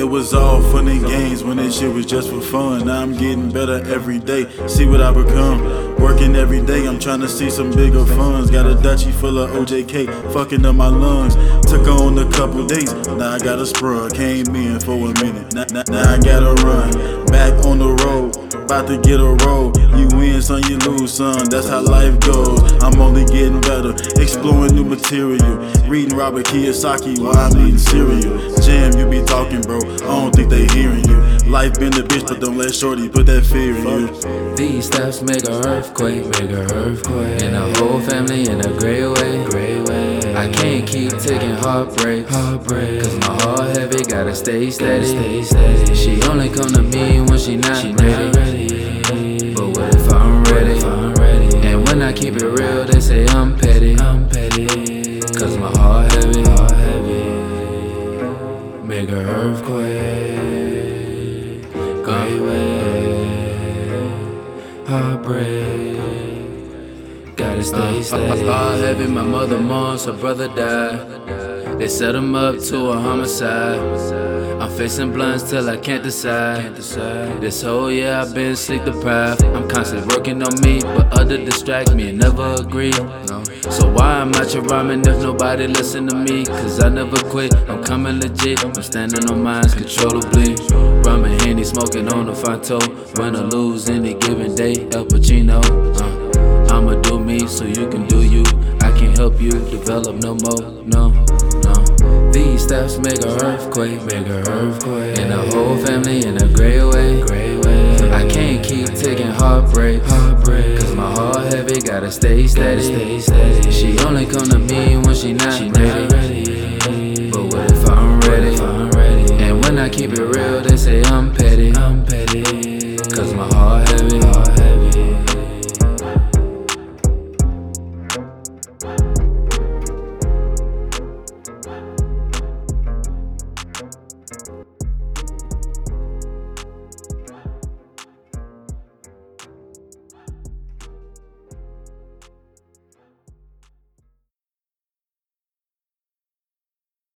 It was all fun and games when this shit was just for fun. Now I'm getting better every day. See what I become. Working every day, I'm trying to see some bigger funds. Got a Dutchie full of OJK, fucking up my lungs. Took on a couple days, now I got a sprung. Came in for a minute, now, now, now I gotta run. Back on the road, about to get a roll. You win some, you lose some, that's how life goes. I'm only getting better, exploring new material. Reading Robert Kiyosaki while I'm eating cereal. Jam, you be talking, bro, I don't think they hearing you. Life been the bitch, but don't let shorty put that fear in you. These steps make a earthquake, make a earthquake. And the whole family in a great way, great way. I can't keep taking heartbreaks, heartbreak. Cause my heart heavy, gotta stay steady, stay steady. She only come to me when she not, she ready. not ready. But what if I'm ready? If I'm ready? And when I keep it real, they say I'm petty, I'm petty. Make a earthquake, great way, heartbreak. Gotta stay uh, uh, steady. Heart heavy, my mother mourns, her brother died. They set him up to a homicide. I'm facing blunts till I can't decide. This whole year I've been sleep deprived. I'm constantly working on me, but other distract me and never agree. So why am I rhyming if nobody listen to me? Cause I never quit. I'm coming legit. I'm standing on minds controllably. Rhyming handy, smoking on the Fonto. Win or lose any given day, Al Pacino. Uh, I'ma do me so you can do you. I can't help you develop no more. No, no. These steps make a earthquake, make a earthquake. And the whole family in a great way. I can't keep taking heartbreak, gotta stay steady. She only come to me when she not ready.